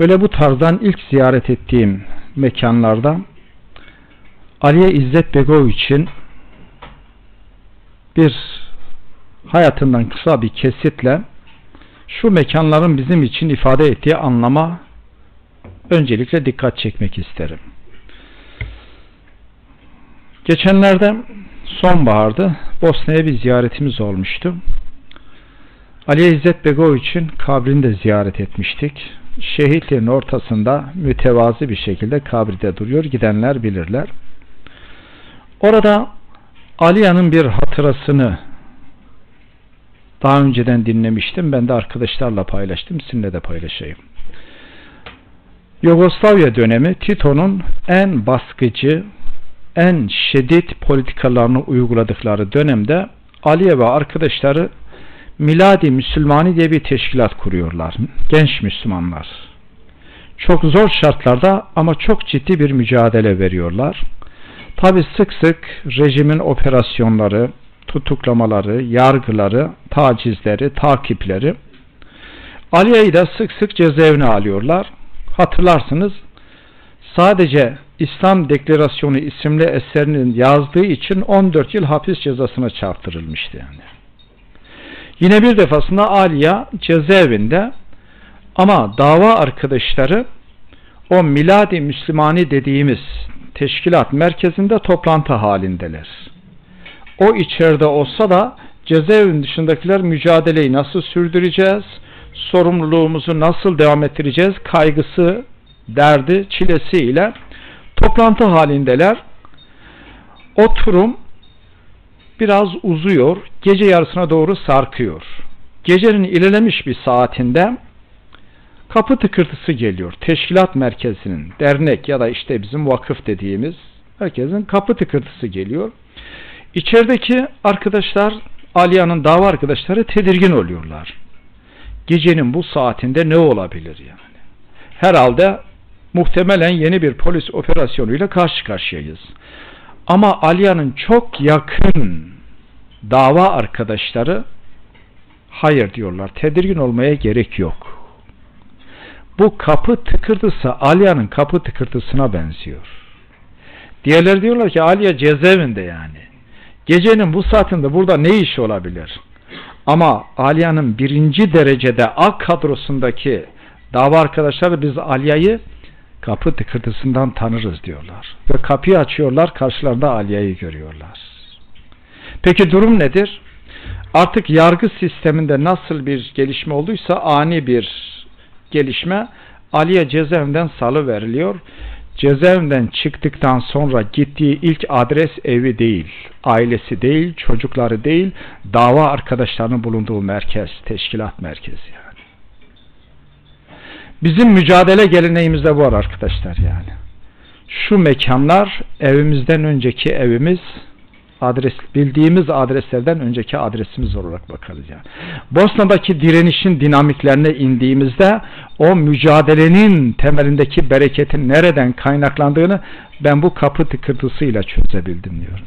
Böyle bu tarzdan ilk ziyaret ettiğim mekanlarda Aliye İzzet Begov için bir hayatından kısa bir kesitle şu mekanların bizim için ifade ettiği anlama öncelikle dikkat çekmek isterim. Geçenlerde sonbaharda Bosna'ya bir ziyaretimiz olmuştu. Ali İzzet Begov için kabrini de ziyaret etmiştik. Şehitlerin ortasında mütevazi bir şekilde kabride duruyor. Gidenler bilirler. Orada Aliya'nın bir hatırasını daha önceden dinlemiştim. Ben de arkadaşlarla paylaştım. Sizinle de paylaşayım. Yugoslavya dönemi Tito'nun en baskıcı, en şiddet politikalarını uyguladıkları dönemde Aliye ve arkadaşları Miladi Müslümani diye bir teşkilat kuruyorlar. Genç Müslümanlar. Çok zor şartlarda ama çok ciddi bir mücadele veriyorlar. Tabi sık sık rejimin operasyonları, tutuklamaları, yargıları, tacizleri, takipleri Aliye'yi de sık sık cezaevine alıyorlar. Hatırlarsınız sadece İslam Deklarasyonu isimli eserinin yazdığı için 14 yıl hapis cezasına çarptırılmıştı yani. Yine bir defasında Aliya cezaevinde ama dava arkadaşları o Miladi Müslümani dediğimiz teşkilat merkezinde toplantı halindeler. O içeride olsa da cezaevin dışındakiler mücadeleyi nasıl sürdüreceğiz, sorumluluğumuzu nasıl devam ettireceğiz kaygısı, derdi, çilesiyle toplantı halindeler. Oturum biraz uzuyor, gece yarısına doğru sarkıyor. Gecenin ilerlemiş bir saatinde kapı tıkırtısı geliyor. Teşkilat merkezinin, dernek ya da işte bizim vakıf dediğimiz herkesin kapı tıkırtısı geliyor. İçerideki arkadaşlar, Aliya'nın dava arkadaşları tedirgin oluyorlar. Gecenin bu saatinde ne olabilir yani? Herhalde muhtemelen yeni bir polis operasyonuyla karşı karşıyayız. Ama Aliya'nın çok yakın dava arkadaşları hayır diyorlar. Tedirgin olmaya gerek yok. Bu kapı tıkırtısı Aliya'nın kapı tıkırtısına benziyor. Diğerleri diyorlar ki Aliye cezaevinde yani. Gecenin bu saatinde burada ne iş olabilir? Ama Aliya'nın birinci derecede A kadrosundaki dava arkadaşları biz Aliya'yı kapı tıkırtısından tanırız diyorlar. Ve kapıyı açıyorlar karşılarında Aliya'yı görüyorlar. Peki durum nedir? Artık yargı sisteminde nasıl bir gelişme olduysa ani bir gelişme Aliye cezaevinden salı veriliyor. Cezaevinden çıktıktan sonra gittiği ilk adres evi değil, ailesi değil, çocukları değil, dava arkadaşlarının bulunduğu merkez, teşkilat merkezi yani. Bizim mücadele geleneğimizde var arkadaşlar yani. Şu mekanlar evimizden önceki evimiz, adres bildiğimiz adreslerden önceki adresimiz olarak bakarız yani. Bosna'daki direnişin dinamiklerine indiğimizde o mücadelenin temelindeki bereketin nereden kaynaklandığını ben bu kapı tıkırtısıyla çözebildim diyorum.